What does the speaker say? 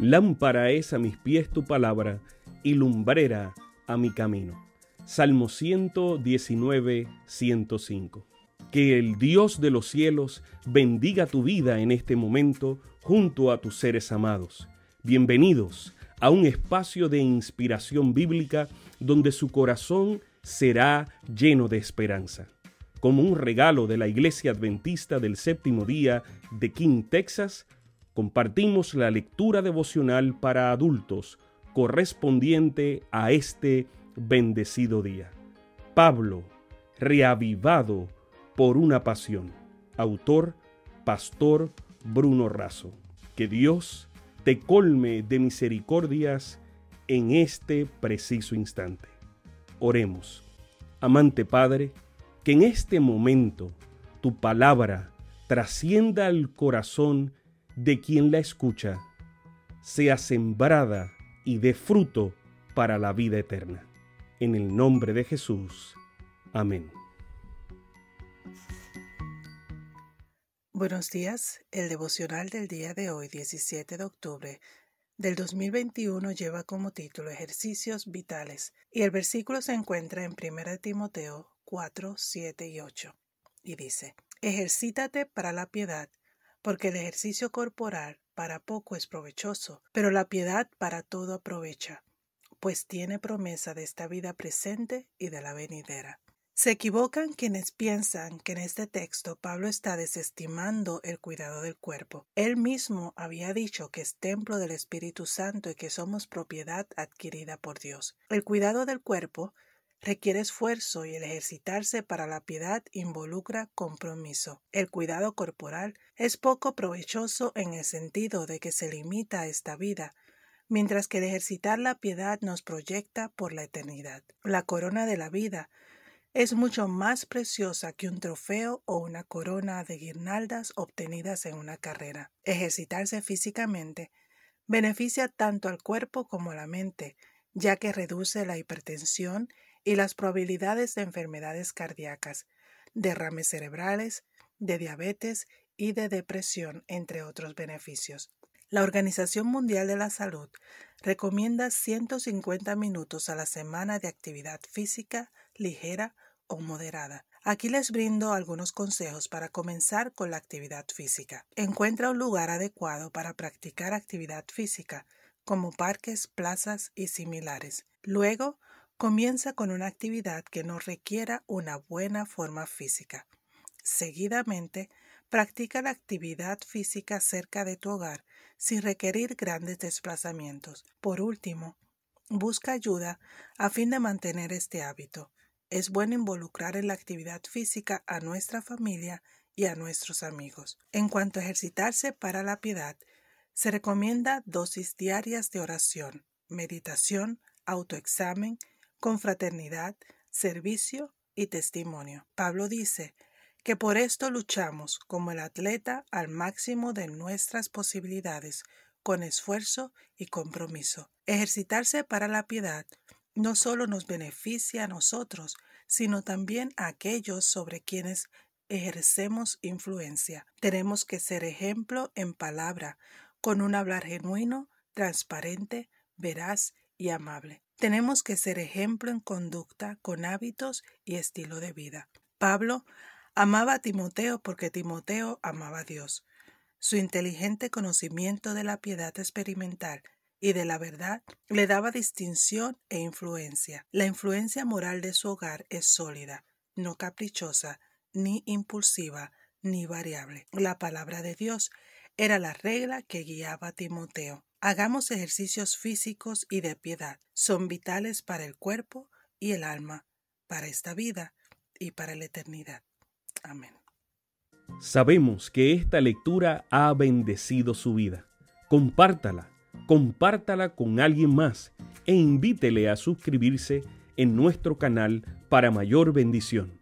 Lámpara es a mis pies tu palabra y lumbrera a mi camino. Salmo 119, 105. Que el Dios de los cielos bendiga tu vida en este momento junto a tus seres amados. Bienvenidos a un espacio de inspiración bíblica donde su corazón será lleno de esperanza. Como un regalo de la Iglesia Adventista del Séptimo Día de King, Texas, compartimos la lectura devocional para adultos correspondiente a este bendecido día. Pablo, reavivado por una pasión. Autor, Pastor Bruno Razo. Que Dios te colme de misericordias en este preciso instante. Oremos. Amante Padre, que en este momento tu palabra trascienda al corazón de quien la escucha, sea sembrada y dé fruto para la vida eterna. En el nombre de Jesús. Amén. Buenos días. El devocional del día de hoy, 17 de octubre del 2021, lleva como título Ejercicios Vitales y el versículo se encuentra en 1 Timoteo 4, 7 y 8 y dice, Ejercítate para la piedad, porque el ejercicio corporal para poco es provechoso, pero la piedad para todo aprovecha pues tiene promesa de esta vida presente y de la venidera. Se equivocan quienes piensan que en este texto Pablo está desestimando el cuidado del cuerpo. Él mismo había dicho que es templo del Espíritu Santo y que somos propiedad adquirida por Dios. El cuidado del cuerpo requiere esfuerzo y el ejercitarse para la piedad involucra compromiso. El cuidado corporal es poco provechoso en el sentido de que se limita a esta vida, mientras que el ejercitar la piedad nos proyecta por la eternidad. La corona de la vida es mucho más preciosa que un trofeo o una corona de guirnaldas obtenidas en una carrera. Ejercitarse físicamente beneficia tanto al cuerpo como a la mente, ya que reduce la hipertensión y las probabilidades de enfermedades cardíacas, derrames cerebrales, de diabetes y de depresión, entre otros beneficios. La Organización Mundial de la Salud recomienda 150 minutos a la semana de actividad física ligera o moderada. Aquí les brindo algunos consejos para comenzar con la actividad física. Encuentra un lugar adecuado para practicar actividad física, como parques, plazas y similares. Luego, comienza con una actividad que no requiera una buena forma física. Seguidamente, practica la actividad física cerca de tu hogar sin requerir grandes desplazamientos. Por último, busca ayuda a fin de mantener este hábito. Es bueno involucrar en la actividad física a nuestra familia y a nuestros amigos. En cuanto a ejercitarse para la piedad, se recomienda dosis diarias de oración, meditación, autoexamen, confraternidad, servicio y testimonio. Pablo dice que por esto luchamos como el atleta al máximo de nuestras posibilidades, con esfuerzo y compromiso. Ejercitarse para la piedad no solo nos beneficia a nosotros, sino también a aquellos sobre quienes ejercemos influencia. Tenemos que ser ejemplo en palabra, con un hablar genuino, transparente, veraz y amable. Tenemos que ser ejemplo en conducta, con hábitos y estilo de vida. Pablo Amaba a Timoteo porque Timoteo amaba a Dios. Su inteligente conocimiento de la piedad experimental y de la verdad le daba distinción e influencia. La influencia moral de su hogar es sólida, no caprichosa, ni impulsiva, ni variable. La palabra de Dios era la regla que guiaba a Timoteo. Hagamos ejercicios físicos y de piedad. Son vitales para el cuerpo y el alma, para esta vida y para la eternidad. Amén. Sabemos que esta lectura ha bendecido su vida. Compártala, compártala con alguien más e invítele a suscribirse en nuestro canal para mayor bendición.